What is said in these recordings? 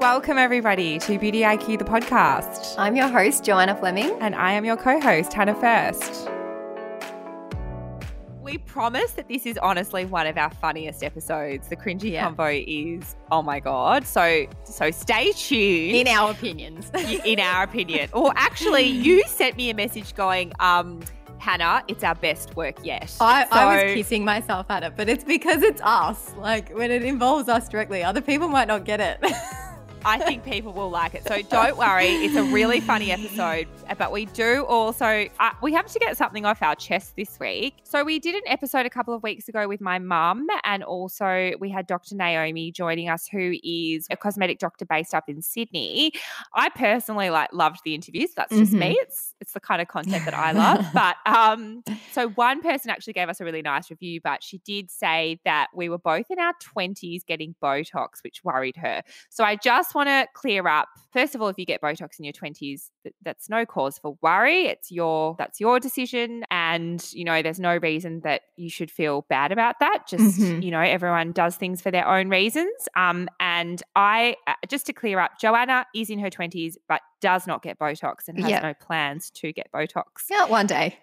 Welcome, everybody, to Beauty IQ, the podcast. I'm your host, Joanna Fleming. And I am your co host, Hannah First. We promise that this is honestly one of our funniest episodes. The cringy yeah. convo is, oh my God. So, so stay tuned. In our opinions. in our opinion. Or actually, you sent me a message going, um, Hannah, it's our best work yet. I, so, I was kissing myself at it, but it's because it's us. Like when it involves us directly, other people might not get it. I think people will like it. So don't worry. It's a really funny episode. But we do also, uh, we have to get something off our chest this week. So we did an episode a couple of weeks ago with my mum. And also we had Dr. Naomi joining us, who is a cosmetic doctor based up in Sydney. I personally like loved the interviews. That's just mm-hmm. me. It's, it's the kind of content that I love. but um, so one person actually gave us a really nice review, but she did say that we were both in our 20s getting Botox, which worried her. So I just just want to clear up. First of all, if you get Botox in your 20s, that's no cause for worry. It's your that's your decision and you know there's no reason that you should feel bad about that. Just, mm-hmm. you know, everyone does things for their own reasons. Um and I uh, just to clear up, Joanna is in her 20s but does not get Botox and has yep. no plans to get Botox. Yeah, one day.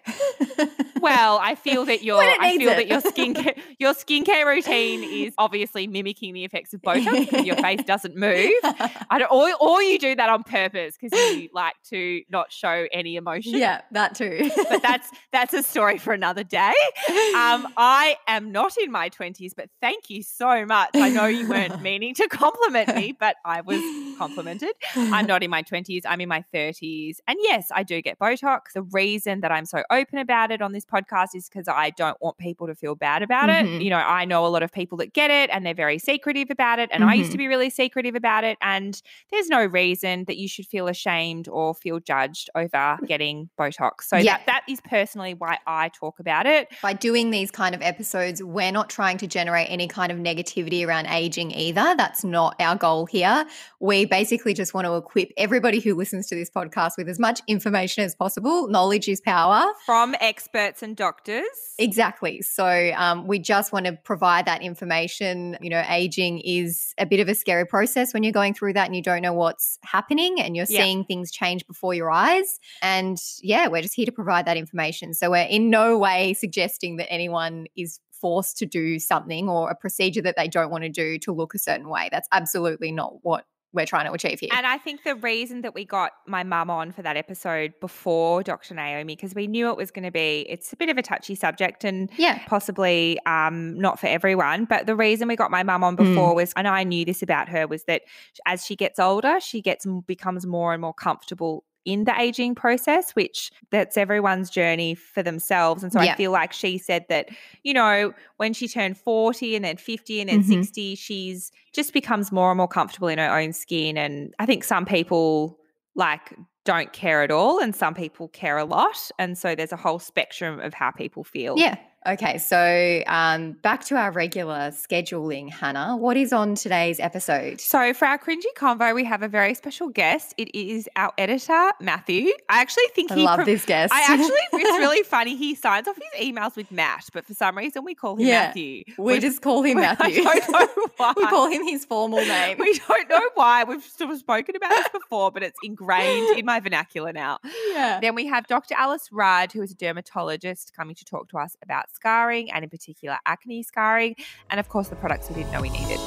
well, I feel that your I feel it. that your skincare your skincare routine is obviously mimicking the effects of Botox because your face doesn't move. I don't, or, or you do that on purpose because you like to not show any emotion. Yeah, that too. but that's that's a story for another day. Um, I am not in my twenties, but thank you so much. I know you weren't meaning to compliment me, but I was complimented. I'm not in my twenties. I'm in my 30s. And yes, I do get Botox. The reason that I'm so open about it on this podcast is because I don't want people to feel bad about mm-hmm. it. You know, I know a lot of people that get it and they're very secretive about it. And mm-hmm. I used to mm-hmm. be really secretive about it. And there's no reason that you should feel ashamed or feel judged over getting Botox. So yeah. that, that is personally why I talk about it. By doing these kind of episodes, we're not trying to generate any kind of negativity around aging either. That's not our goal here. We basically just want to equip everybody who listens to this podcast with as much information as possible. Knowledge is power. From experts and doctors. Exactly. So um, we just want to provide that information. You know, aging is a bit of a scary process when you're going through that and you don't know what's happening and you're yeah. seeing things change before your eyes. And yeah, we're just here to provide that information. So we're in no way suggesting that anyone is forced to do something or a procedure that they don't want to do to look a certain way. That's absolutely not what we're trying to achieve here. And I think the reason that we got my mum on for that episode before Dr. Naomi, because we knew it was going to be, it's a bit of a touchy subject and yeah. possibly um, not for everyone. But the reason we got my mum on before mm. was, and I knew this about her, was that as she gets older, she gets becomes more and more comfortable in the aging process, which that's everyone's journey for themselves. And so yeah. I feel like she said that, you know, when she turned 40 and then 50 and then mm-hmm. 60, she's just becomes more and more comfortable in her own skin. And I think some people like don't care at all and some people care a lot. And so there's a whole spectrum of how people feel. Yeah. Okay, so um, back to our regular scheduling, Hannah. What is on today's episode? So, for our cringy convo, we have a very special guest. It is our editor, Matthew. I actually think I he love pro- this guest. I actually, it's really funny. He signs off his emails with Matt, but for some reason we call him yeah, Matthew. We we just call him Matthew. I don't know why. we call him his formal name. We don't know why. We've spoken about this before, but it's ingrained in my vernacular now. Yeah. Then we have Dr. Alice Rudd, who is a dermatologist, coming to talk to us about scarring and in particular acne scarring, and of course the products we didn't know we needed.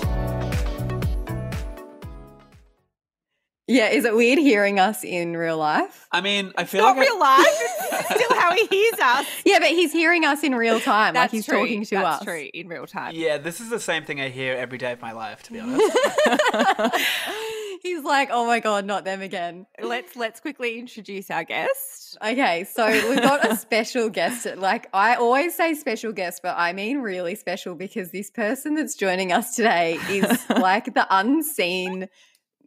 Yeah, is it weird hearing us in real life? I mean, I feel Not like real life. It's still how he hears us. Yeah, but he's hearing us in real time. That's like he's true. talking to That's us. true, in real time. Yeah, this is the same thing I hear every day of my life, to be honest. he's like, oh my god, not them again. Let's let's quickly introduce our guest. Okay, so we've got a special guest. Like I always say special guest, but I mean really special because this person that's joining us today is like the unseen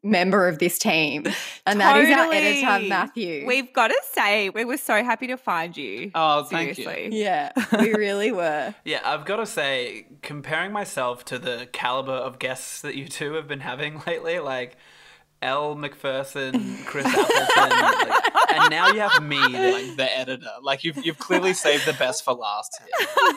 member of this team, and that is our editor Matthew. We've got to say, we were so happy to find you. Oh, thank you. Seriously. yeah, we really were. Yeah, I've got to say, comparing myself to the caliber of guests that you two have been having lately, like Elle Macpherson, Chris Appleton, like, and now you have me, like, like the editor. Like you've you've clearly saved the best for last here.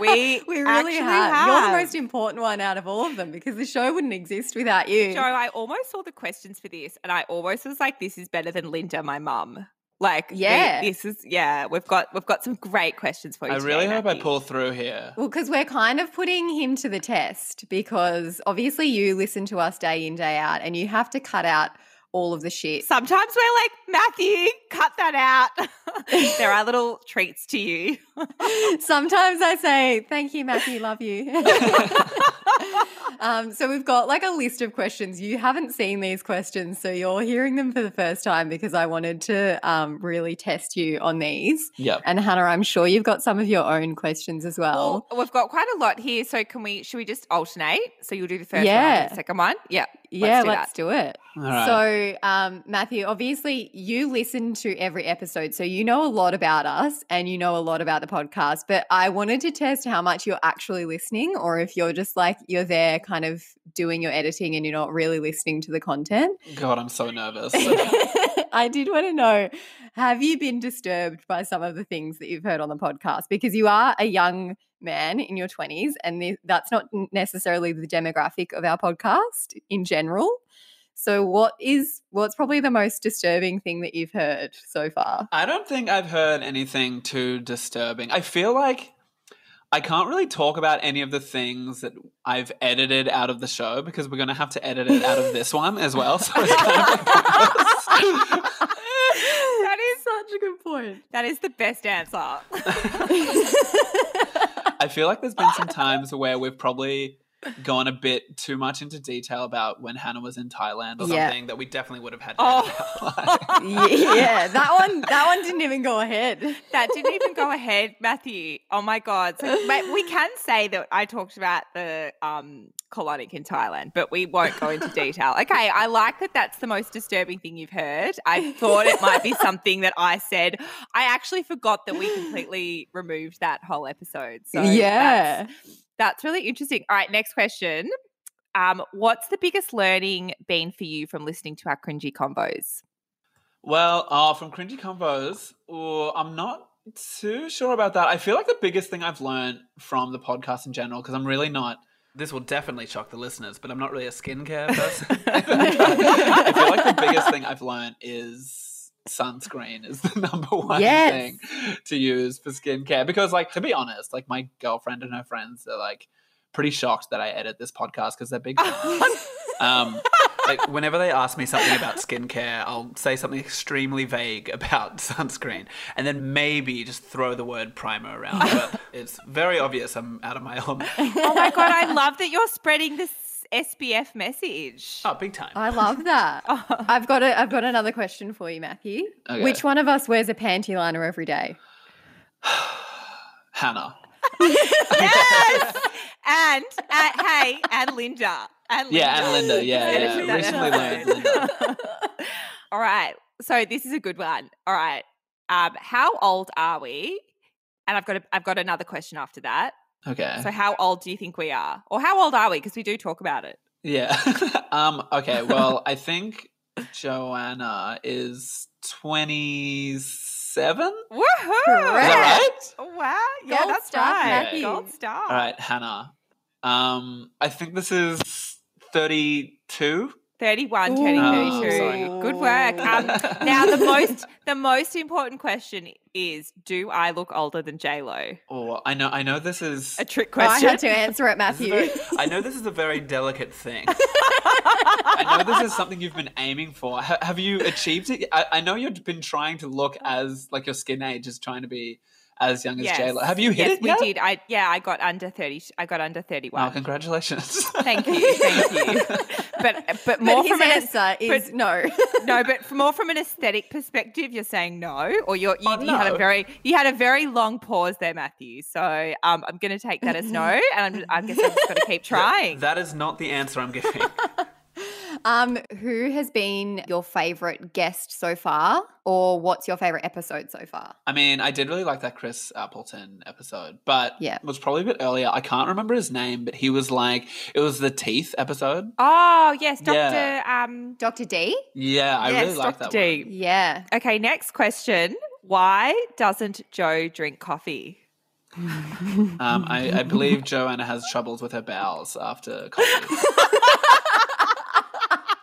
We, We really actually have. You're the most important one out of all of them because the show wouldn't exist without you. Joe, I almost saw the questions for this, and I almost was like, "This is better than Linda, my mum." Like, the- Yeah. this is yeah. We've got we've got some great questions for you. I today, really hope I pull through here. Well, because we're kind of putting him to the test because obviously you listen to us day in, day out, and you have to cut out all of the shit. Sometimes we're like, Matthew, cut that out. there are little treats to you. Sometimes I say, thank you, Matthew, love you. um, so we've got like a list of questions. You haven't seen these questions, so you're hearing them for the first time because I wanted to um, really test you on these. Yep. And Hannah, I'm sure you've got some of your own questions as well. Well, we've got quite a lot here, so can we? Should we just alternate? So you'll do the first one, I'll do Yeah. the second one. Yeah, yeah, do let's do it. Right. So, um, Matthew, obviously you listen to every episode, so you know a lot about us and you know a lot about the podcast. But I wanted to test how much you're actually listening, or if you're just like you're there, kind of doing your editing, and you're not really listening to the content. God, I'm so nervous. I did want to know: Have you been disturbed by some of the things that you've heard on the podcast? Because you are a young man in your 20s, and that's not necessarily the demographic of our podcast in general. So, what is what's probably the most disturbing thing that you've heard so far? I don't think I've heard anything too disturbing. I feel like I can't really talk about any of the things that I've edited out of the show because we're going to have to edit it out of this one as well. So it's kind of that is Such a good point. that is the best answer. I feel like there's been some times where we've probably gone a bit too much into detail about when Hannah was in Thailand or Yeah. Something that we definitely would have had. Oh. yeah, that one that one didn't even go ahead. that didn't even go ahead, Matthew. Oh my god! So mate, we can say that I talked about the um, colonic in Thailand, but we won't go into detail. Okay, I like that. That's the most disturbing thing you've heard. I thought it might be something that I said. I actually forgot that we completely removed that whole episode. So yeah. that's, that's really interesting. All right, next question. Um, what's the biggest learning been for you from listening to our cringy convos? Well, uh, from cringy convos, oh, I'm not too sure about that. I feel like the biggest thing I've learned from the podcast in general, because I'm really not. This will definitely shock the listeners, but I'm not really a skincare person. I feel like the biggest thing I've learned is sunscreen is the number one Yes. thing to use for skincare. Because, like, to be honest, like my girlfriend and her friends are like pretty shocked that I edit this podcast because they're big fans. um, like whenever they ask me something about skincare, I'll say something extremely vague about sunscreen, and then maybe just throw the word primer around. But it's very obvious I'm out of my element. Oh my god, I love that you're spreading this SPF message. Oh, big time. I love that. I've got a, I've got another question for you, Matthew. Okay. Which one of us wears a panty liner every day? Hannah. yes. and uh, hey, and Linda. And Linda. Yeah, and Linda. Yeah, Edit yeah. that Recently learned Linda. All right. So this is a good one. All right. Um, how old are we? And I've got a, I've got another question after that. Okay. So how old do you think we are? Or how old are we? Because we do talk about it. Yeah. um, okay, well, I think Joanna is 27. Woohoo! Correct. right? Wow. Yeah, Gold that's star, right. Matthew. Gold star. All right, Hannah. Um, I think this is 32. 31, turning Ooh. 32. sorry. Good work. Um, now the most the most important question is do I look older than J Lo? Oh, I know I know this is A trick Oh, I question. had to answer it, Matthew. very- I know this is a very delicate thing. I know this is something you've been aiming for. Ha- have you achieved it? I, I know you've been trying to look as like your skin age is trying to be as young as Yes. J-Lo. Have you hit yes, it we yet? did. I yeah, I got under 30 I got under 31. Oh, congratulations. Thank you. Thank you. but but But more his from an answer is but- no. no, but more from an aesthetic perspective, you're saying no, or you're, you, Oh, you had a very you had a very long pause there, Matthew. So um, I'm going to take that as no, and I'm, I guess I've just got to keep trying. That is not the answer I'm giving. Um, who has been your favorite guest so far, or what's your favorite episode so far? I mean, I did really like that Chris Appleton episode, but Yeah. it was probably a bit earlier. I can't remember his name, but he was like, it was the teeth episode. Oh yes, Doctor. Yeah. Um, Dr. D? Yeah, I yes, really like Dr. that D. one. Yeah. Okay, next question. Why doesn't Joe drink coffee? Um, I, I believe Joanna has troubles with her bowels after coffee.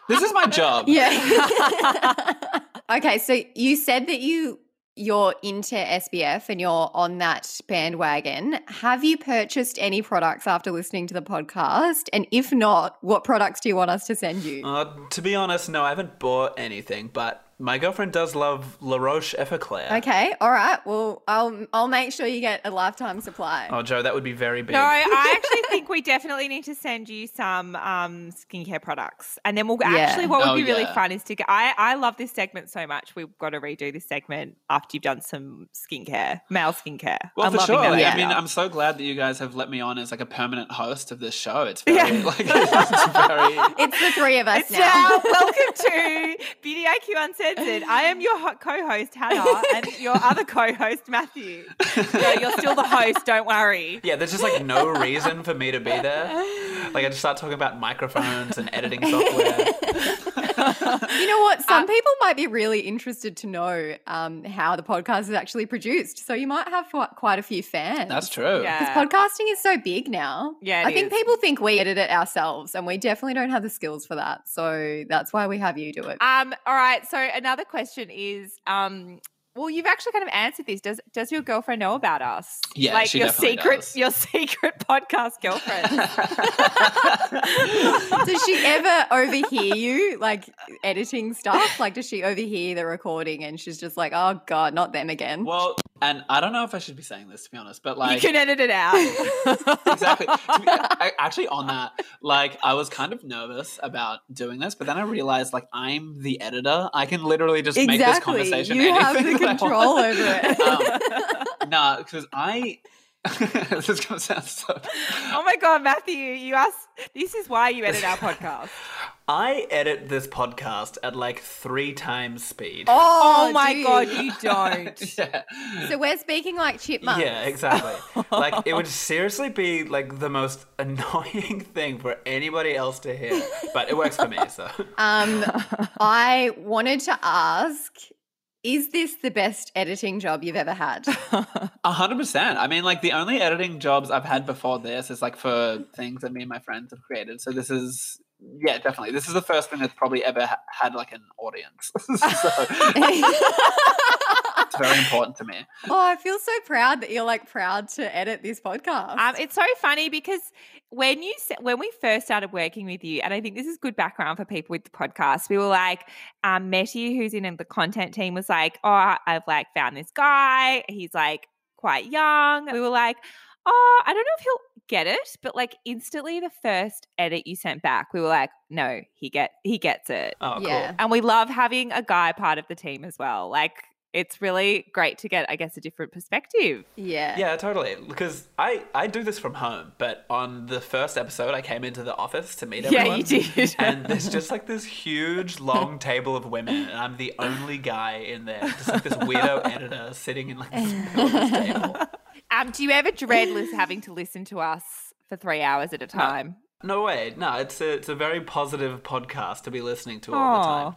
this is my job. Yeah. okay, so you said that you you're into SPF and you're on that bandwagon. Have you purchased any products after listening to the podcast? And if not, what products do you want us to send you? Uh, to be honest, no, I haven't bought anything, but my girlfriend does love La Roche Effaclar. Okay, all right. Well, I'll I'll make sure you get a lifetime supply. Oh, Joe, that would be very big. No, I actually think we definitely need to send you some um, skincare products, and then we'll Yeah. actually. What would Oh, be really yeah. fun is to. Get, I I love this segment so much. We've got to redo this segment after you've done some skincare, male skincare. Well, I'm for sure. that I Yeah. idea. mean, I'm so glad that you guys have let me on as like a permanent host of this show. It's very, Yeah. like, it's very. It's the three of us It's now. now. Welcome to Beauty IQ Uncensored. I am your co-host Hannah, and your other co-host Matthew. No, you're still the host. Don't worry. Yeah, there's just like no reason for me to be there. Like, I just start talking about microphones and editing software. You know what? Some people might be really interested to know um, how the podcast is actually produced. So you might have quite- quite a few fans. That's true. Yeah. Because podcasting is so big now. Yeah, it I think is. people think we edit it ourselves, and we definitely don't have the skills for that. So that's why we have you do it. Um. All right. So another question is, um. Well, you've actually kind of answered this. Does Does your girlfriend know about us? Yeah, like she your definitely secret, does. your secret podcast girlfriend. does she ever overhear you like editing stuff? Like, does she overhear the recording and she's just like, "Oh God, not them again"? Well, and I don't know if I should be saying this to be honest, but like you can edit it out. exactly. Be- I- actually, on that, like, I was kind of nervous about doing this, but then I realized, like, I'm the editor. I can literally just make this exactly. conversation You have the control over it. Um, no, because I. this is gonna sound so. oh my god, Matthew, you asked. This is why you edit our podcast. I edit this podcast at like three times speed. Oh, my dude. god, you don't. yeah. So we're speaking like chipmunks. Yeah, exactly. like it would seriously be like the most annoying thing for anybody else to hear, but it works for me. So Um, I wanted to ask: Is this the best editing job you've ever had? A hundred percent. I mean, like the only editing jobs I've had before this is like for things that me and my friends have created. So this is, yeah, definitely. This is the first thing that's probably ever ha- had like an audience. so it's very important to me. Oh, I feel so proud that you're like proud to edit this podcast. Um, it's so funny because when you when we first started working with you, and I think this is good background for people with the podcast, we were like, um, Meti, who's in the content team, was like, "Oh, I've like found this guy. He's like quite young." We were like, "Oh, I don't know if he'll get it," but like instantly, the first edit you sent back, we were like, "No, he get he gets it." oh, yeah. cool. And we love having a guy part of the team as well. Like it's really great to get, I guess, a different perspective. Yeah. Yeah, totally. Because I I do this from home, but on the first episode, I came into the office to meet everyone. Yeah, you did. And there's just like this huge long table of women, and I'm the only guy in there, just like this weirdo editor sitting in like this middle this table. Um, do you ever dread lis- having to listen to us for three hours at a time? No way. No, it's a it's a very positive podcast to be listening to all the time.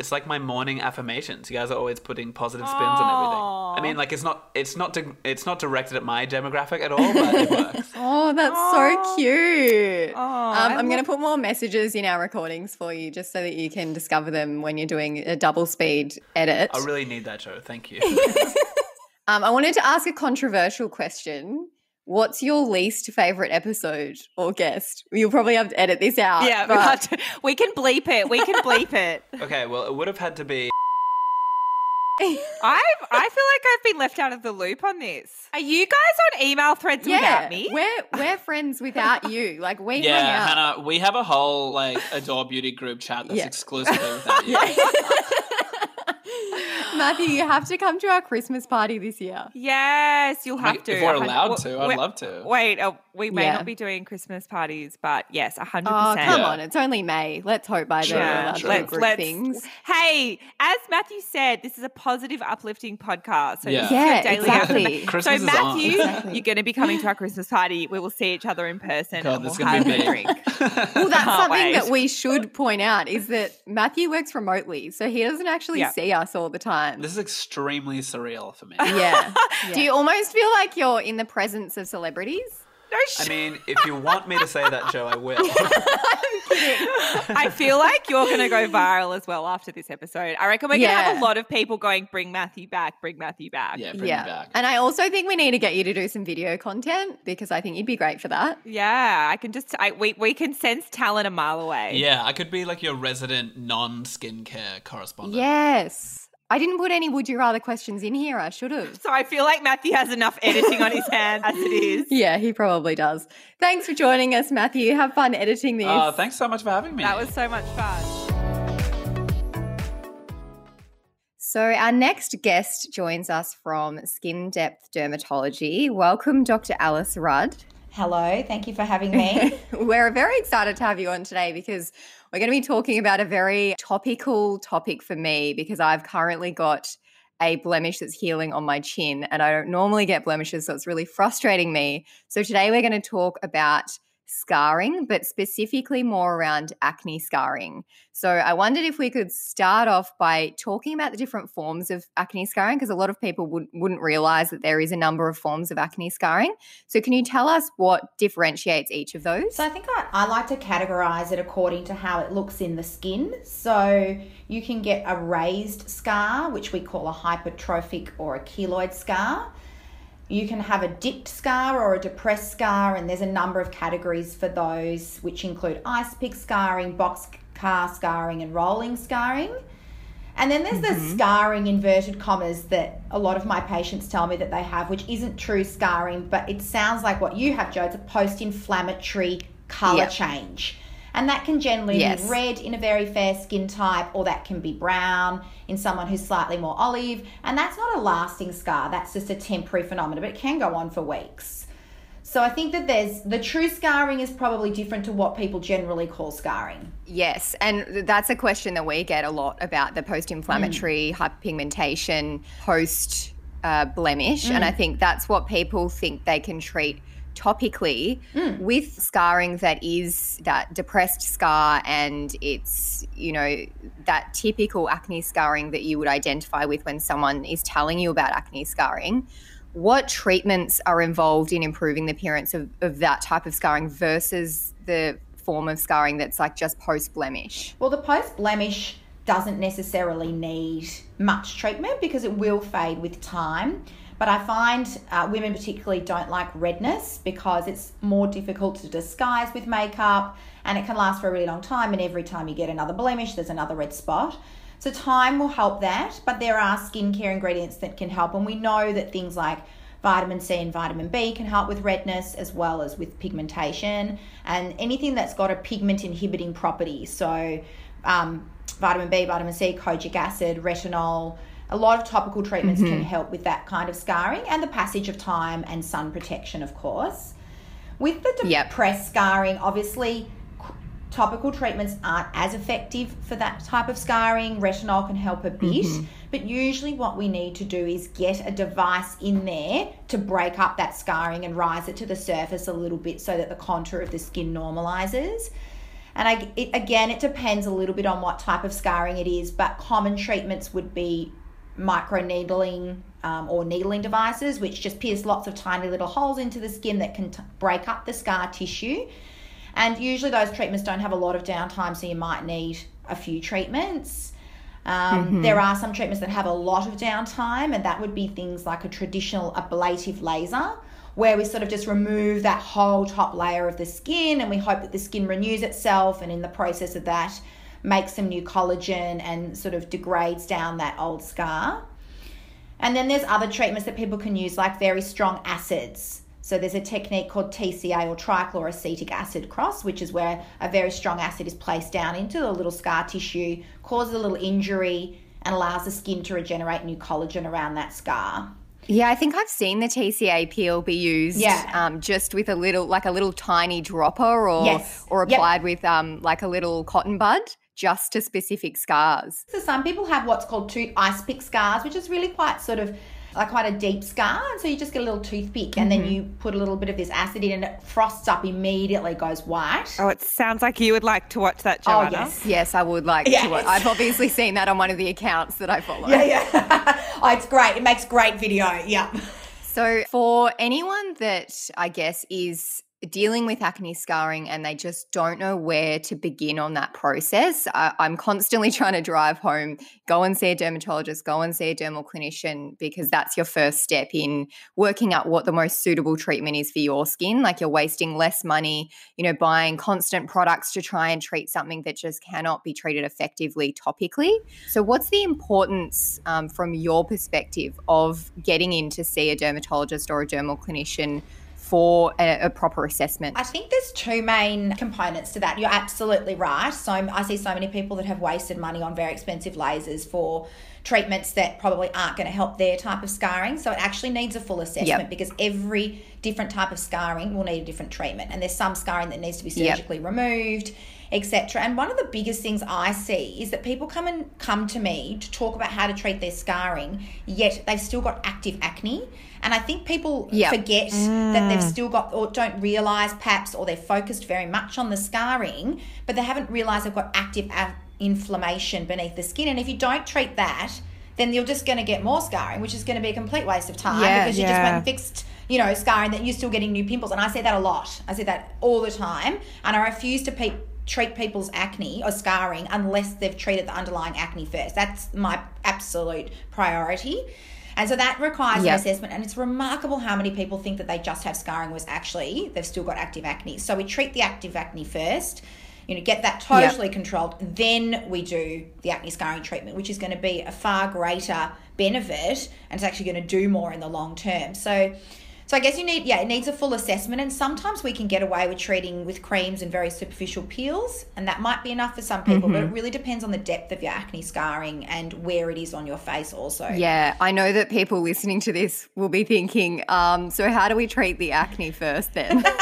Aw. It's like my morning affirmations. You guys are always putting positive spins on everything. I mean, like it's not it's not di- it's not directed at my demographic at all, but it works. Oh, that's Aw. so cute. Aw, um, I I'm going to put more messages in our recordings for you just so that you can discover them when you're doing a double speed edit. I really need that Joe. Thank you. um, I wanted to ask a controversial question. What's your least favorite episode or guest? You'll probably have to edit this out. yeah, we, but- to- we can bleep it. We can bleep it. Okay, well, it would have had to be I've, I feel like I've been left out of the loop on this. Are you guys on email threads yeah, without me? we're we're friends without you. Like we hang Yeah, out. Hannah, we have a whole like Adore Beauty group chat that's Yeah. exclusively without you. No, Matthew, you have to come to our Christmas party this year. Yes, you'll have If to. we're allowed to, I'd love to. Wait, uh, we may Yeah. not be doing Christmas parties, but yes, hundred Oh, percent. Oh, come Yeah. on. It's only May. Let's hope by then Sure, we're Yeah, sure. let's, let's, things. Hey, as Matthew said, this is a positive, uplifting podcast. So Yeah. this is your Yeah, daily exactly. Christmas so. Matthew, Exactly. you're going to be coming to our Christmas party. We will see each other in person God, and this we'll is gonna have be a drink. Well, that's something wait. that we should point out is that Matthew works remotely, so he doesn't actually Yeah. see us all the time. This is extremely surreal for me. yeah. Do you almost feel like you're in the presence of celebrities? No shit. I mean, if you want me to say that, Joe, I will. I think I feel like you're going to go viral as well after this episode. I reckon we're going to have a lot of people going, bring Matthew back, bring Matthew back. Yeah, bring yeah. me back. And I also think we need to get you to do some video content because I think you'd be great for that. Yeah, I can just, I, we, we can sense talent a mile away. Yeah, I could be like your resident non skincare correspondent. Yes. I didn't put any would you rather questions in here. I should have. So I feel like Matthew has enough editing on his hands as it is. Yeah, he probably does. Thanks for joining us, Matthew. Have fun editing this. Oh, thanks so much for having me. That was so much fun. So, our next guest joins us from Skin Depth Dermatology. Welcome, Dr. Alice Rudd. Hello, thank you for having me. We're very excited to have you on today because we're going to be talking about a very topical topic for me because I've currently got a blemish that's healing on my chin and I don't normally get blemishes, so it's really frustrating me. So, today we're going to talk about scarring, but specifically more around acne scarring. So, I wondered if we could start off by talking about the different forms of acne scarring because a lot of people would, wouldn't realize that there is a number of forms of acne scarring. So, can you tell us what differentiates each of those? so I think I, I like to categorize it according to how it looks in the skin. So you can get a raised scar, which we call a hypertrophic or a keloid scar. You can have a dipped scar or a depressed scar, and there's a number of categories for those, which include ice pick scarring, box car scarring, and rolling scarring. And then there's the mm-hmm. scarring inverted commas that a lot of my patients tell me that they have, which isn't true scarring, but it sounds like what you have, Joe. It's a post inflammatory color Yeah. change. And that can generally Yes. be red in a very fair skin type, or that can be brown in someone who's slightly more olive. And that's not a lasting scar, that's just a temporary phenomenon, but it can go on for weeks. So I think that there's the true scarring is probably different to what people generally call scarring. Yes, and that's a question that we get a lot about the post-inflammatory hyperpigmentation post uh, blemish, and I think that's what people think they can treat topically mm. with scarring that is that depressed scar and it's you know that typical acne scarring that you would identify with when someone is telling you about acne scarring what treatments are involved in improving the appearance of, of that type of scarring versus the form of scarring that's like just post blemish. Well, the post blemish doesn't necessarily need much treatment because it will fade with time. But I find uh, women particularly don't like redness because it's more difficult to disguise with makeup and it can last for a really long time. And every time you get another blemish, there's another red spot. So, time will help that, but there are skincare ingredients that can help. And we know that things like vitamin C and vitamin B can help with redness as well as with pigmentation and anything that's got a pigment inhibiting property. So, um, vitamin B, vitamin C, kojic acid, retinol. A lot of topical treatments can mm-hmm. help with that kind of scarring and the passage of time and sun protection, of course. With the Yep. depressed scarring, obviously, topical treatments aren't as effective for that type of scarring. Retinol can help a bit, mm-hmm. but usually what we need to do is get a device in there to break up that scarring and rise it to the surface a little bit so that the contour of the skin normalizes. And I, it, again, it depends a little bit on what type of scarring it is, but common treatments would be micro needling um, or needling devices, which just pierce lots of tiny little holes into the skin that can t- break up the scar tissue. And usually those treatments don't have a lot of downtime, so you might need a few treatments. Um, There are some treatments that have a lot of downtime, and that would be things like a traditional ablative laser, where we sort of just remove that whole top layer of the skin and we hope that the skin renews itself, and in the process of that, makes some new collagen and sort of degrades down that old scar. And then there's other treatments that people can use, like very strong acids. So there's a technique called TCA or trichloroacetic acid cross, which is where a very strong acid is placed down into the little scar tissue, causes a little injury, and allows the skin to regenerate new collagen around that scar. Yeah, I think I've seen the TCA peel be used Yeah. um, just with a little, like a little tiny dropper or, Yes. or Yep. applied with um, like a little cotton bud just to specific scars. So some people have what's called tooth ice pick scars, which is really quite sort of like quite a deep scar. And so you just get a little toothpick and then mm-hmm. you put a little bit of this acid in and it frosts up immediately, goes white. Oh, it sounds like you would like to watch that, Oh, yes. Yes, I would like Yes. to. Watch. I've obviously seen that on one of the accounts that I follow. Yeah, yeah. oh, it's great. It makes great video. Yeah. So, for anyone that I guess is dealing with acne scarring and they just don't know where to begin on that process, I, I'm constantly trying to drive home go and see a dermatologist, go and see a dermal clinician, because that's your first step in working out what the most suitable treatment is for your skin. Like, you're wasting less money, you know, buying constant products to try and treat something that just cannot be treated effectively topically. So, what's the importance um, from your perspective of getting in to see a dermatologist or a dermal clinician for a, a proper assessment? I think there's two main components to that. You're absolutely right. So I see so many people that have wasted money on very expensive lasers for treatments that probably aren't going to help their type of scarring. So it actually needs a full assessment Yep. because every different type of scarring will need a different treatment. And there's some scarring that needs to be Yep. surgically removed, etc. And one of the biggest things I see is that people come and come to me to talk about how to treat their scarring, yet they've still got active acne. And I think people Yep. forget that they've mm. still got or don't realize perhaps or they're focused very much on the scarring, but they haven't realized they've got active inflammation beneath the skin. And if you don't treat that, then you're just going to get more scarring, which is going to be a complete waste of time Yeah, because you just yeah. went and fixed, you know, scarring that you're still getting new pimples. And I say that a lot. I say that all the time. And I refuse to pe- treat people's acne or scarring unless they've treated the underlying acne first. That's my absolute priority. And so that requires Yep. an assessment. And it's remarkable how many people think that they just have scarring, was actually they've still got active acne. So we treat the active acne first, you know, get that totally controlled. Then we do the acne scarring treatment, which is going to be a far greater benefit and it's actually going to do more in the long term. So so I guess you need, yeah, it needs a full assessment. And sometimes we can get away with treating with creams and very superficial peels, and that might be enough for some people. But it really depends on the depth of your acne scarring and where it is on your face, also. Yeah, I know that people listening to this will be thinking, um, so how do we treat the acne first then?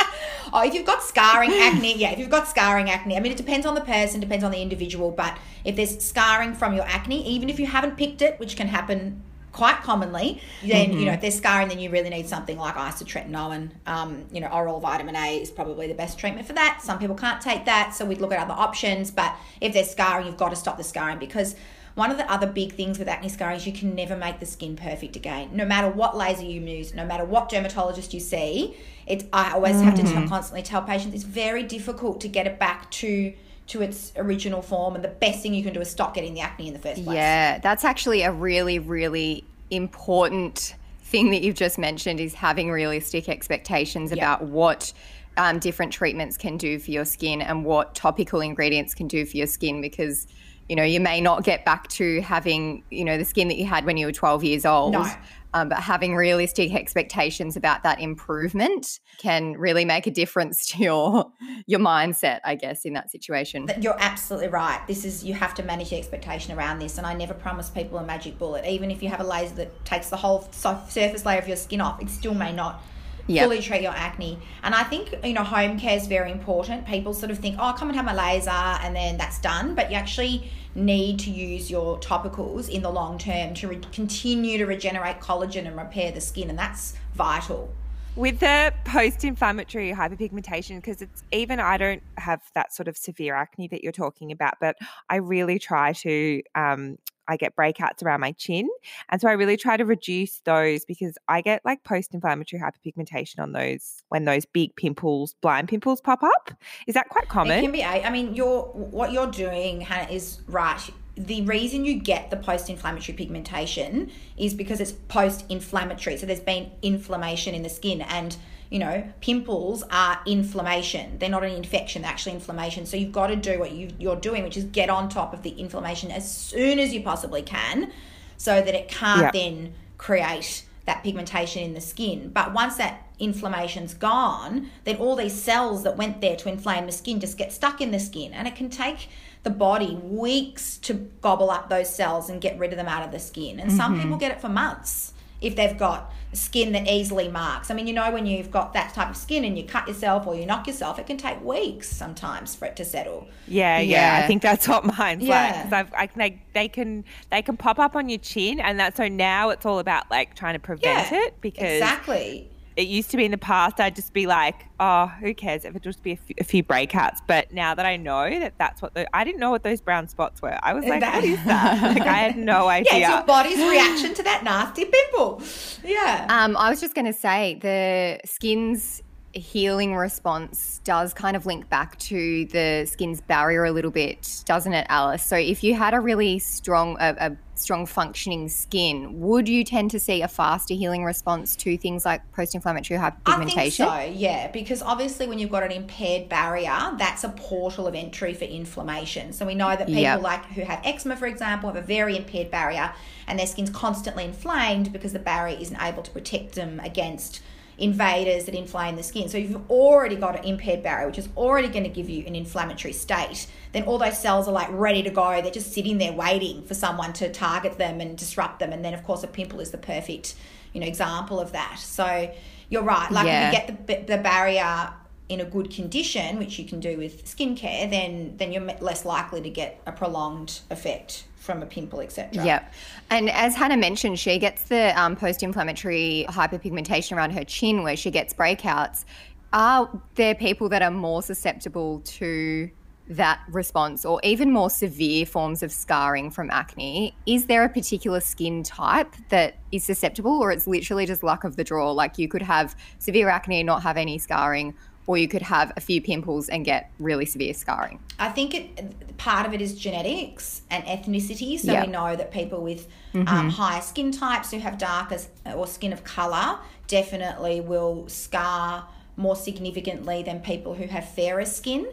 Oh, if you've got scarring acne, yeah, if you've got scarring acne, I mean, it depends on the person, depends on the individual, but if there's scarring from your acne, even if you haven't picked it, which can happen quite commonly, then, you know, if they're scarring, then you really need something like isotretinoin. Um, you know, oral vitamin A is probably the best treatment for that. Some people can't take that, so we'd look at other options, but if they're scarring, you've got to stop the scarring because one of the other big things with acne scarring is you can never make the skin perfect again. No matter what laser you use, no matter what dermatologist you see, it's I always have to tell, constantly tell patients it's very difficult to get it back to to its original form and the best thing you can do is stop getting the acne in the first place. Yeah, that's actually a really, really important thing that you've just mentioned is having realistic expectations about what um, different treatments can do for your skin and what topical ingredients can do for your skin because you know you may not get back to having you know the skin that you had when you were 12 years old No. um, but having realistic expectations about that improvement can really make a difference to your your mindset i guess in that situation You're absolutely right. This is you have to manage the expectation around this, and I never promise people a magic bullet. Even if you have a laser that takes the whole surface layer of your skin off, it still may not Yep. fully treat your acne. And I think you know home care is very important. People sort of think, oh, come and have my laser, and then that's done. But you actually need to use your topicals in the long term to re- continue to regenerate collagen and repair the skin, and that's vital. With the post-inflammatory hyperpigmentation, because it's even I don't have that sort of severe acne that you're talking about, but I really try to. Um, I get breakouts around my chin, and so I really try to reduce those because I get like post-inflammatory hyperpigmentation on those when those big pimples, blind pimples, pop up. Is that quite common? It can be. a- I mean, you're what you're doing, Hannah, is right. The reason you get the post-inflammatory pigmentation is because it's post-inflammatory. So there's been inflammation in the skin, and you know, pimples are inflammation. They're not an infection; they're actually inflammation. So you've got to do what you, you're doing, which is get on top of the inflammation as soon as you possibly can, so that it can't then create that pigmentation in the skin. But once that inflammation's gone, then all these cells that went there to inflame the skin just get stuck in the skin. And it can take the body weeks to gobble up those cells and get rid of them out of the skin. And some mm-hmm. people get it for months if they've got skin that easily marks. I mean, you know, when you've got that type of skin and you cut yourself or you knock yourself, it can take weeks sometimes for it to settle. Yeah, yeah. I think that's what mine's like. Yeah. 'Cause I've, I, they, they can they can pop up on your chin, and that so now it's all about like trying to prevent Yeah, it because exactly. It used to be in the past I'd just be like, oh, who cares if it just be a few, breakouts. But now that I know that that's what the I didn't know what those brown spots were. I was like, That- what is that? like I had no Yeah, idea. it's your body's reaction to that nasty pimple. Yeah. Um, I was just going to say the skin's healing response does kind of link back to the skin's barrier a little bit, doesn't it, Alice? So if you had a really strong, a, a strong functioning skin, would you tend to see a faster healing response to things like post-inflammatory hyperpigmentation? I think so, yeah, because obviously when you've got an impaired barrier, that's a portal of entry for inflammation. So we know that people Yep. like who have eczema, for example, have a very impaired barrier and their skin's constantly inflamed because the barrier isn't able to protect them against invaders that inflame the skin. So if you've already got an impaired barrier, which is already going to give you an inflammatory state, then all those cells are like ready to go. They're just sitting there waiting for someone to target them and disrupt them. And then of course a pimple is the perfect, you know, example of that. So you're right. Like Yeah. if you get the, the barrier in a good condition, which you can do with skincare, then then you're less likely to get a prolonged effect from a pimple, etc. Yep. And as Hannah mentioned, she gets the um, post inflammatory hyperpigmentation around her chin where she gets breakouts. Are there people that are more susceptible to that response or even more severe forms of scarring from acne? Is there a particular skin type that is susceptible or it's literally just luck of the draw? Like you could have severe acne and not have any scarring, or you could have a few pimples and get really severe scarring. I think it part of it is genetics and ethnicity. So Yeah. we know that people with um, higher skin types who have darker or skin of color definitely will scar more significantly than people who have fairer skin.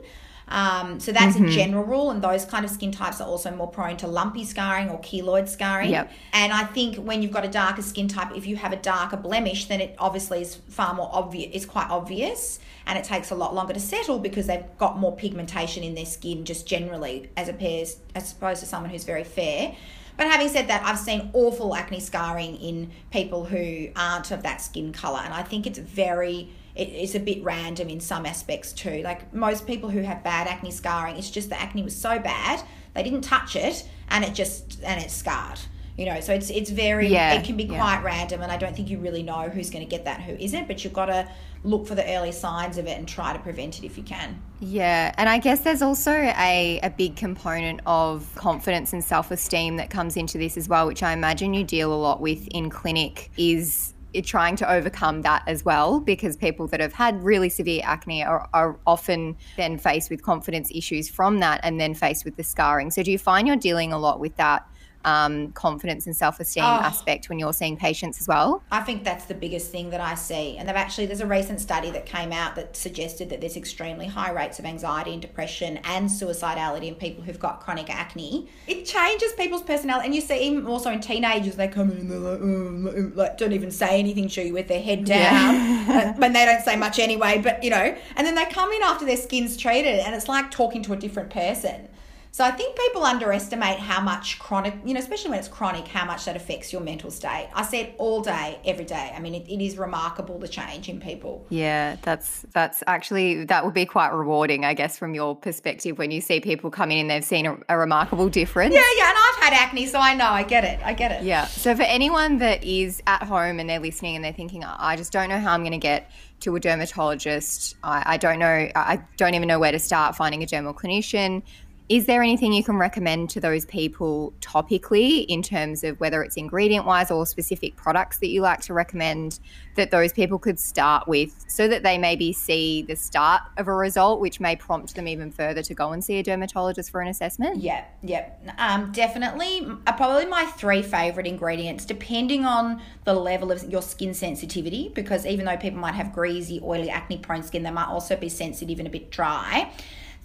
Um, so that's a general rule, and those kind of skin types are also more prone to lumpy scarring or keloid scarring. Yep. And I think when you've got a darker skin type, if you have a darker blemish, then it obviously is far more obvious. It's quite obvious, and it takes a lot longer to settle because they've got more pigmentation in their skin, just generally, as appears as opposed to someone who's very fair. But having said that, I've seen awful acne scarring in people who aren't of that skin color, and I think it's very it, it's a bit random in some aspects too. Like most people who have bad acne scarring, it's just the acne was so bad they didn't touch it, and it just and it's scarred. You know, so it's it's very Yeah, it can be yeah. quite random, and I don't think you really know who's going to get that and who isn't. But you've got to look for the early signs of it and try to prevent it if you can. Yeah, and I guess there's also a, a big component of confidence and self esteem that comes into this as well, which I imagine you deal a lot with in clinic, is trying to overcome that as well, because people that have had really severe acne are, are often then faced with confidence issues from that and then faced with the scarring. So, do you find you're dealing a lot with that? Um, confidence and self esteem Oh. aspect when you're seeing patients as well. I think that's the biggest thing that I see. And they've actually, there's a recent study that came out that suggested that there's extremely high rates of anxiety and depression and suicidality in people who've got chronic acne. It changes people's personality. And you see, even also in teenagers, they come in and they're like, oh, like don't even say anything to you with their head down. uh, when they don't say much anyway, but you know, and then they come in after their skin's treated and it's like talking to a different person. So I think people underestimate how much chronic, you know, especially when it's chronic, how much that affects your mental state. I see it all day, every day. I mean, it, it is remarkable the change in people. Yeah, that's that's actually that would be quite rewarding, I guess, from your perspective when you see people come in and they've seen a, a remarkable difference. Yeah, yeah, and I've had acne, so I know. I get it. I get it. Yeah. So for anyone that is at home and they're listening and they're thinking, I just don't know how I'm going to get to a dermatologist. I, I don't know. I don't even know where to start finding a dermal clinician. Is there anything you can recommend to those people topically in terms of whether it's ingredient wise or specific products that you like to recommend that those people could start with so that they maybe see the start of a result, which may prompt them even further to go and see a dermatologist for an assessment? Yeah, yeah, um, definitely. Uh, probably my three favorite ingredients, depending on the level of your skin sensitivity, because even though people might have greasy, oily, acne prone skin, they might also be sensitive and a bit dry.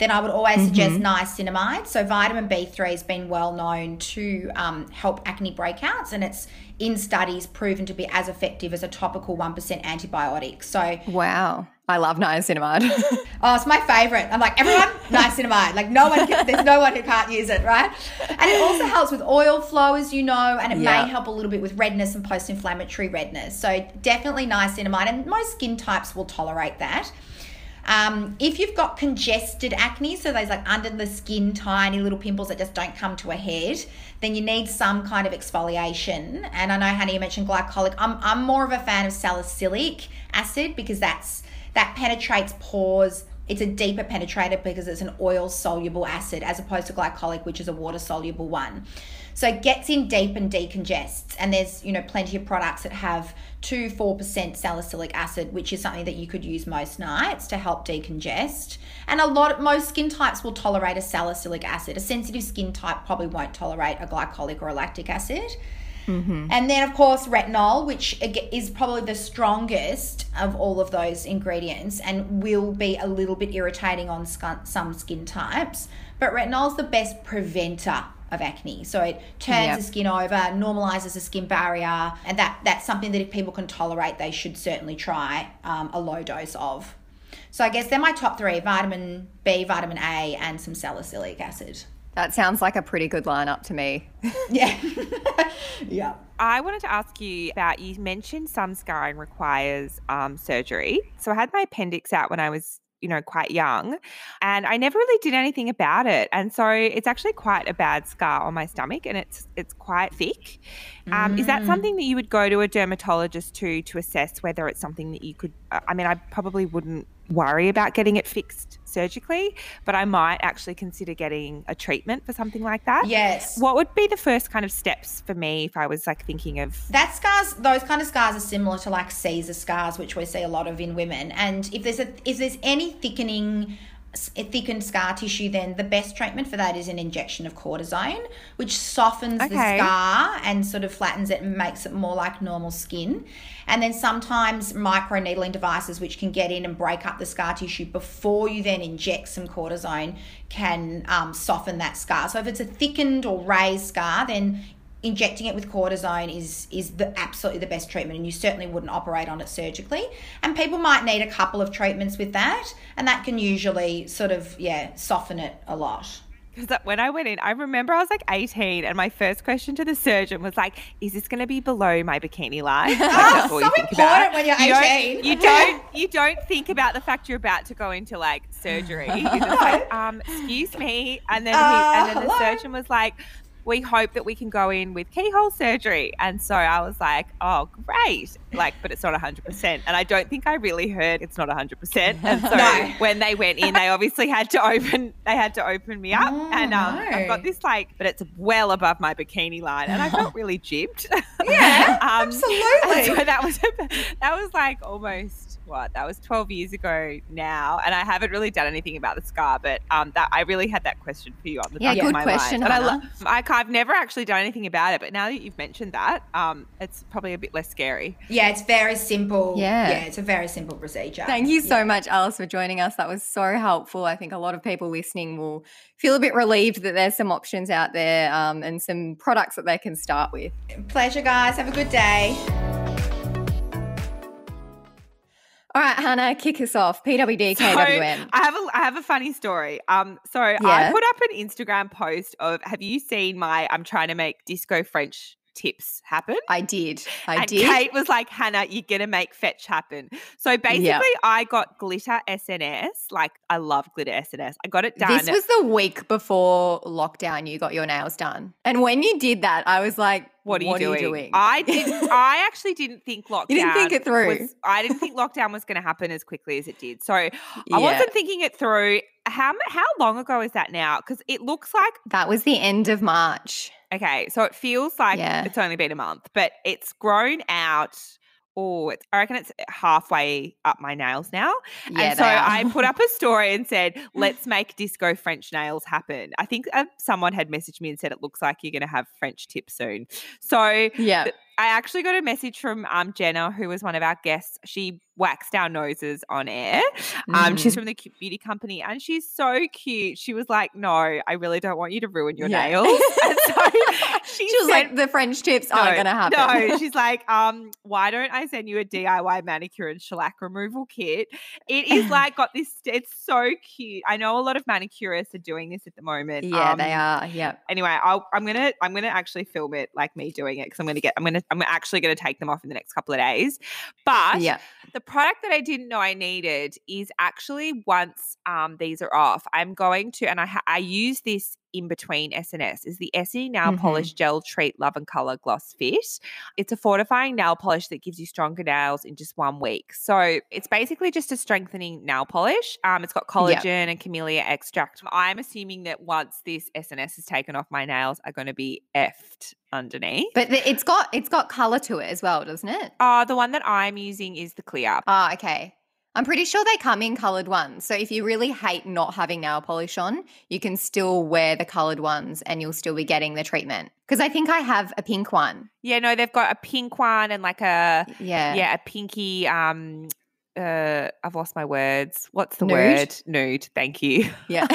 Then I would always suggest niacinamide. So vitamin B3 has been well known to um, help acne breakouts, and it's in studies proven to be as effective as a topical one percent antibiotic. So Wow. I love niacinamide. oh, it's my favorite. I'm like, everyone, niacinamide. Like, no one, can, there's no one who can't use it, right? And it also helps with oil flow, as you know, and it yeah. may help a little bit with redness and post inflammatory redness. So, definitely niacinamide, and most skin types will tolerate that. Um, if you've got congested acne, so those like under the skin tiny little pimples that just don't come to a head, then you need some kind of exfoliation. And I know, Hannah, you mentioned glycolic. I'm, I'm more of a fan of salicylic acid because that's that penetrates pores. It's a deeper penetrator because it's an oil soluble acid as opposed to glycolic, which is a water soluble one. So it gets in deep and decongests. And there's, you know, plenty of products that have 2 4% salicylic acid, which is something that you could use most nights to help decongest. And a lot, of most skin types will tolerate a salicylic acid. A sensitive skin type probably won't tolerate a glycolic or a lactic acid. Mm-hmm. And then, of course, retinol, which is probably the strongest of all of those ingredients and will be a little bit irritating on some skin types. But retinol is the best preventer of acne. So it turns yep. the skin over, normalizes the skin barrier, and that that's something that if people can tolerate, they should certainly try um, a low dose of. So I guess they're my top three: vitamin B, vitamin A, and some salicylic acid. That sounds like a pretty good lineup to me. yeah. yeah. I wanted to ask you about you mentioned some scarring requires um, surgery. So I had my appendix out when I was you know quite young and i never really did anything about it and so it's actually quite a bad scar on my stomach and it's it's quite thick um, mm. is that something that you would go to a dermatologist to to assess whether it's something that you could i mean i probably wouldn't worry about getting it fixed surgically, but I might actually consider getting a treatment for something like that. Yes. What would be the first kind of steps for me if I was like thinking of that scars? Those kind of scars are similar to like Caesar scars, which we see a lot of in women. And if there's a if there's any thickening thickened scar tissue, then the best treatment for that is an injection of cortisone, which softens okay. the scar and sort of flattens it and makes it more like normal skin. And then sometimes microneedling devices, which can get in and break up the scar tissue before you then inject some cortisone, can um, soften that scar. So if it's a thickened or raised scar, then injecting it with cortisone is is the absolutely the best treatment and you certainly wouldn't operate on it surgically and people might need a couple of treatments with that and that can usually sort of yeah soften it a lot because when I went in, I remember I was like 18, and my first question to the surgeon was like, "Is this going to be below my bikini line?" Like, oh, so important about. when you're you 18. Don't, you don't, you don't think about the fact you're about to go into like surgery. You're just like, um, "Excuse me," and then he, and then the uh, surgeon was like, we hope that we can go in with keyhole surgery. And so I was like, oh, great. Like, but it's not 100%. And I don't think I really heard it's not 100%. And so no. when they went in, they obviously had to open, they had to open me up. Oh, and um, no. I've got this like, but it's well above my bikini line. And I felt really jibbed. Yeah, um, absolutely. So that was, that was like almost what that was 12 years ago now and i haven't really done anything about the scar but um that i really had that question for you on the yeah, back good of my question, mind and I, I, i've never actually done anything about it but now that you've mentioned that um it's probably a bit less scary. Yeah it's very simple. Yeah. Yeah it's a very simple procedure. Thank you so yeah. much alice for joining us. That was so helpful. I think a lot of people listening will feel a bit relieved that there's some options out there um, and some products that they can start with. Pleasure guys. Have a good day all right, Hannah, kick us off. PWD KWN. So I have a I have a funny story. Um, so yeah. I put up an Instagram post of Have you seen my I'm trying to make disco French tips happen. I did. I and did. Kate was like, Hannah, you're going to make fetch happen. So basically, yep. I got glitter SNS. Like, I love glitter SNS. I got it done. This was the week before lockdown, you got your nails done. And when you did that, I was like, what are, what you, doing? are you doing? I did. I actually didn't think lockdown. You didn't think it through. Was, I didn't think lockdown was going to happen as quickly as it did. So yeah. I wasn't thinking it through. How how long ago is that now? Because it looks like that was the end of March. Okay, so it feels like yeah. it's only been a month, but it's grown out. Oh, I reckon it's halfway up my nails now. Yeah, and so I put up a story and said, let's make disco French nails happen. I think uh, someone had messaged me and said, it looks like you're going to have French tips soon. So yeah. I actually got a message from um, Jenna, who was one of our guests. She waxed our noses on air. Um, She's Mm. from the beauty company and she's so cute. She was like, No, I really don't want you to ruin your Yeah. nails. And so she, She was like, the French tips aren't going to happen. no, she's like, um, why don't I send you a DIY manicure and shellac removal kit? It is like got this. It's so cute. I know a lot of manicurists are doing this at the moment. yeah, they Um, are. Yeah. Anyway, I'll, I'm gonna I'm gonna actually film it like me doing it because I'm gonna get I'm gonna I'm actually gonna take them off in the next couple of days. But Yeah. the product that I didn't know I needed is actually once um, these are off, I'm going to, and I, ha- I use this in between SNS, is the Essie Nail Mhm. Polish Gel Treat Love and Color Gloss Fit. It's a fortifying nail polish that gives you stronger nails in just one week. So it's basically just a strengthening nail polish. Um, it's got collagen and camellia extract. I'm assuming that once this SNS is taken off, my nails are going to be effed underneath. But the, it's got it's got color to it as well, doesn't it? Uh, the one that I'm using is the clear. Ah, okay. I'm pretty sure they come in colored ones. So if you really hate not having nail polish on, you can still wear the colored ones and you'll still be getting the treatment. Because I think I have a pink one. Yeah, no, they've got a pink one and like a Yeah. yeah, a pinky um uh I've lost my words. What's the Nude? word? Nude. Thank you. Yeah.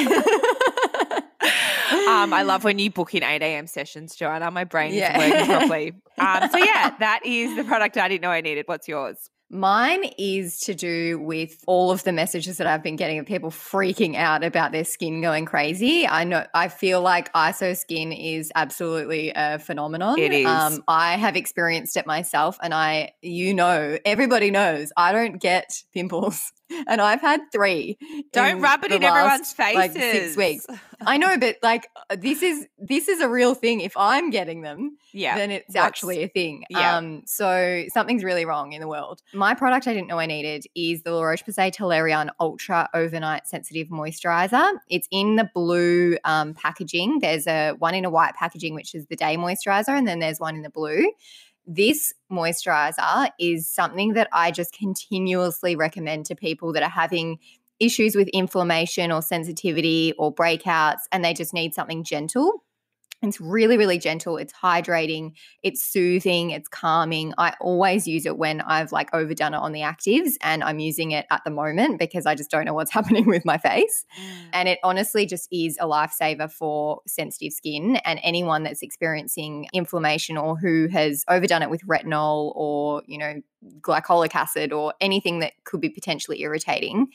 um I love when you book in 8 a.m. sessions, Joanna. My brain Yeah. isn't working properly. Um so yeah, that is the product I didn't know I needed. What's yours? Mine is to do with all of the messages that I've been getting of people freaking out about their skin going crazy. I know I feel like ISO skin is absolutely a phenomenon. It is. Um, I have experienced it myself, and I, you know, everybody knows I don't get pimples, and I've had three. Don't rub it in everyone's faces. Like six weeks. I know, but like uh, this is this is a real thing. If I'm getting them, Yeah. then it's What's- actually a thing. yeah. Um, so something's really wrong in the world. My product I didn't know I needed is the La Roche Posay Toleriane Ultra Overnight Sensitive Moisturizer. It's in the blue um, packaging. There's a one in a white packaging, which is the day moisturizer, and then there's one in the blue. This moisturizer is something that I just continuously recommend to people that are having issues with inflammation or sensitivity or breakouts and they just need something gentle. It's really, really gentle. It's hydrating, it's soothing, it's calming. I always use it when I've like overdone it on the actives, and I'm using it at the moment because I just don't know what's happening with my face. Mm. And it honestly just is a lifesaver for sensitive skin and anyone that's experiencing inflammation or who has overdone it with retinol or, you know, glycolic acid or anything that could be potentially irritating.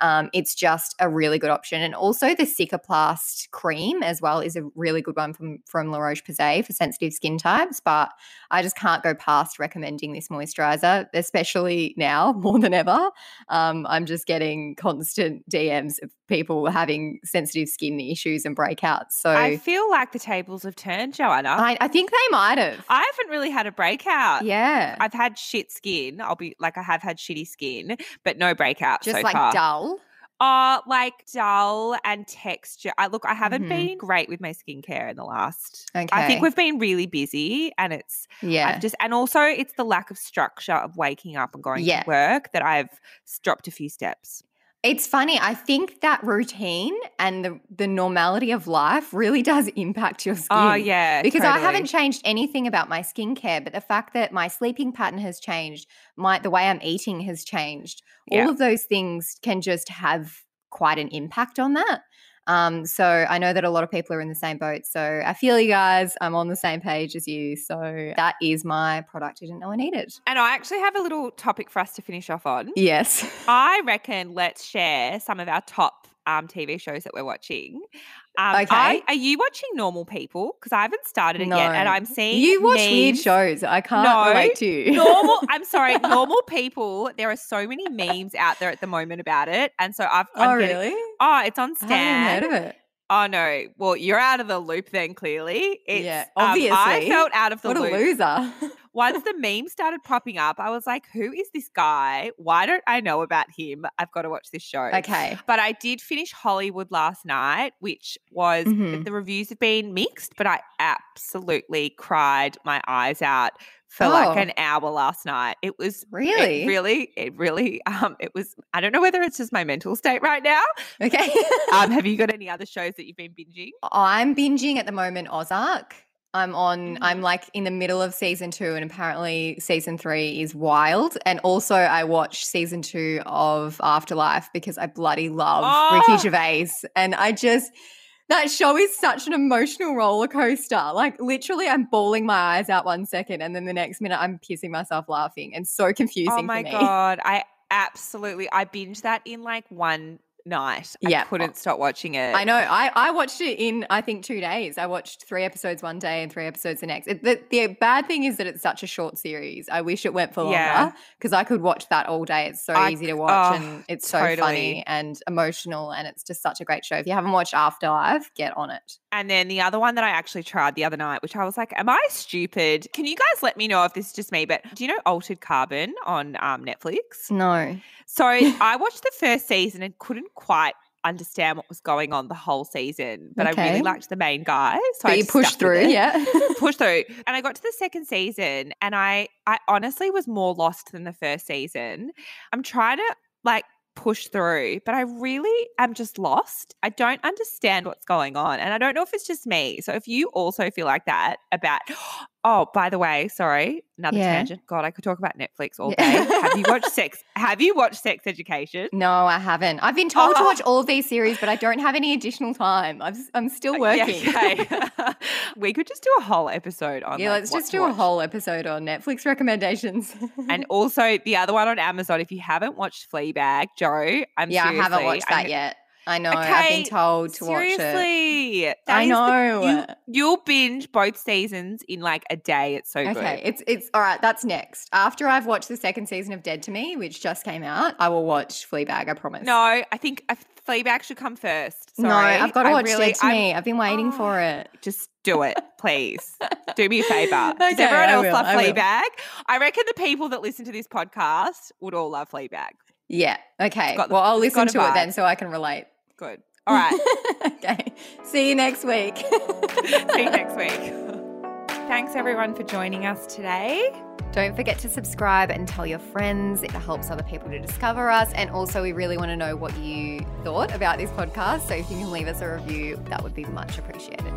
Um, it's just a really good option. And also the Cicaplast cream as well is a really good one from, from La Roche-Posay for sensitive skin types. But I just can't go past recommending this moisturizer, especially now more than ever. Um, I'm just getting constant DMs of people having sensitive skin issues and breakouts. So I feel like the tables have turned, Joanna. I, I, think they might have. I haven't really had a breakout. yeah. I've had shit skin. I'll be like I have had shitty skin, but no breakout just so like far. dull. Uh, like dull and texture. I look, I haven't Mhm. been great with my skincare in the last. Okay. I think we've been really busy, and it's Yeah. I've just and also it's the lack of structure of waking up and going Yeah. to work that I've dropped a few steps. It's funny. I think that routine and the, the normality of life really does impact your oh, skin. Oh yeah, Because I haven't changed anything about my skincare, but the fact that my sleeping pattern has changed, my the way I'm eating has changed, Yeah. all of those things can just have quite an impact on that. Um, so I know that a lot of people are in the same boat. So I feel you guys. I'm on the same page as you. So that is my product I didn't know I needed. And I actually have a little topic for us to finish off on. Yes. I reckon let's share some of our top um, TV shows that we're watching. Um, Okay. I, are you watching Normal People? Because I haven't started it yet, and I'm seeing You watch weird shows. I can't No, relate to you. normal i'm sorry normal people there are so many memes out there at the moment about it and so i've I'm Oh, getting- really? oh it's on stan heard of it. oh no well you're out of the loop then clearly it's, Yeah, um, i felt out of the What a loop loser. once the meme started popping up i was like who is this guy why don't i know about him i've got to watch this show okay. but I did finish Hollywood last night, which was Mhm. the reviews have been mixed, but I absolutely cried my eyes out for like Oh. an hour last night. It was it Really? really, it really, um, it was. I don't know whether it's just my mental state right now. Okay. Um, have you got any other shows that you've been binging? I'm binging at the moment Ozark. I'm on, I'm mm-hmm. like in the middle of season two, and apparently season three is wild. And also, I watched season two of Afterlife because I bloody love Oh. Ricky Gervais. And I just, that show is such an emotional roller coaster. Like, literally, I'm bawling my eyes out one second, and then the next minute, I'm pissing myself laughing. And so oh confusing. Oh my god, I absolutely I binged that in like one night. I Yeah. couldn't stop watching it. I know. I, I watched it in I think two days. I watched three episodes one day and three episodes the next. It, the, the bad thing is that it's such a short series. I wish it went for longer because I could watch that all day. It's so I easy to watch oh, and it's so totally. funny and emotional and it's just such a great show. If you haven't watched Afterlife, get on it. And then the other one that I actually tried the other night, which I was like, "Am I stupid?" Can you guys let me know if this is just me? But do you know Altered Carbon on um, Netflix? No. So I watched the first season and couldn't quite understand what was going on the whole season, but I really liked the main guy. So But I you pushed through, yeah. pushed through. And I got to the second season and I I honestly was more lost than the first season. I'm trying to like push through, but I really am just lost. I don't understand what's going on. And I don't know if it's just me. So if you also feel like that about Oh, by the way, sorry, another Yeah. tangent. God, I could talk about Netflix all day. Have you watched Sex? Have you watched Sex Education? No, I haven't. I've been told to Oh. watch all of these series, but I don't have any additional time. I've, I'm still working. Uh, Yeah, okay. we could just do a whole episode on. Yeah, like, let's just to do a whole episode on Netflix recommendations. And also the other one on Amazon. If you haven't watched Fleabag, Joe, I'm yeah, I haven't watched I'm- that yet. I know. I've been told to watch it. Seriously, I is the- know. you, you'll binge both seasons in like a day. It's so Okay, good. it's it's all right. That's next. After I've watched the second season of Dead to Me, which just came out, I will watch Fleabag. I promise. No, I think uh, Fleabag should come first. no, I've got to I watch really- Dead to I'm- Me. I've been waiting Oh. for it. Just do it, please. do me a favor. Does everyone I else will, love I will. Fleabag? I reckon the people that listen to this podcast would all love Fleabag. Yeah. Okay. the- well, I'll listen to it then so I can relate. Good. All right. okay. See you next week. See you next week. Thanks everyone for joining us today. Don't forget to subscribe and tell your friends. It helps other people to discover us. And also, we really want to know what you thought about this podcast. So if you can leave us a review, that would be much appreciated.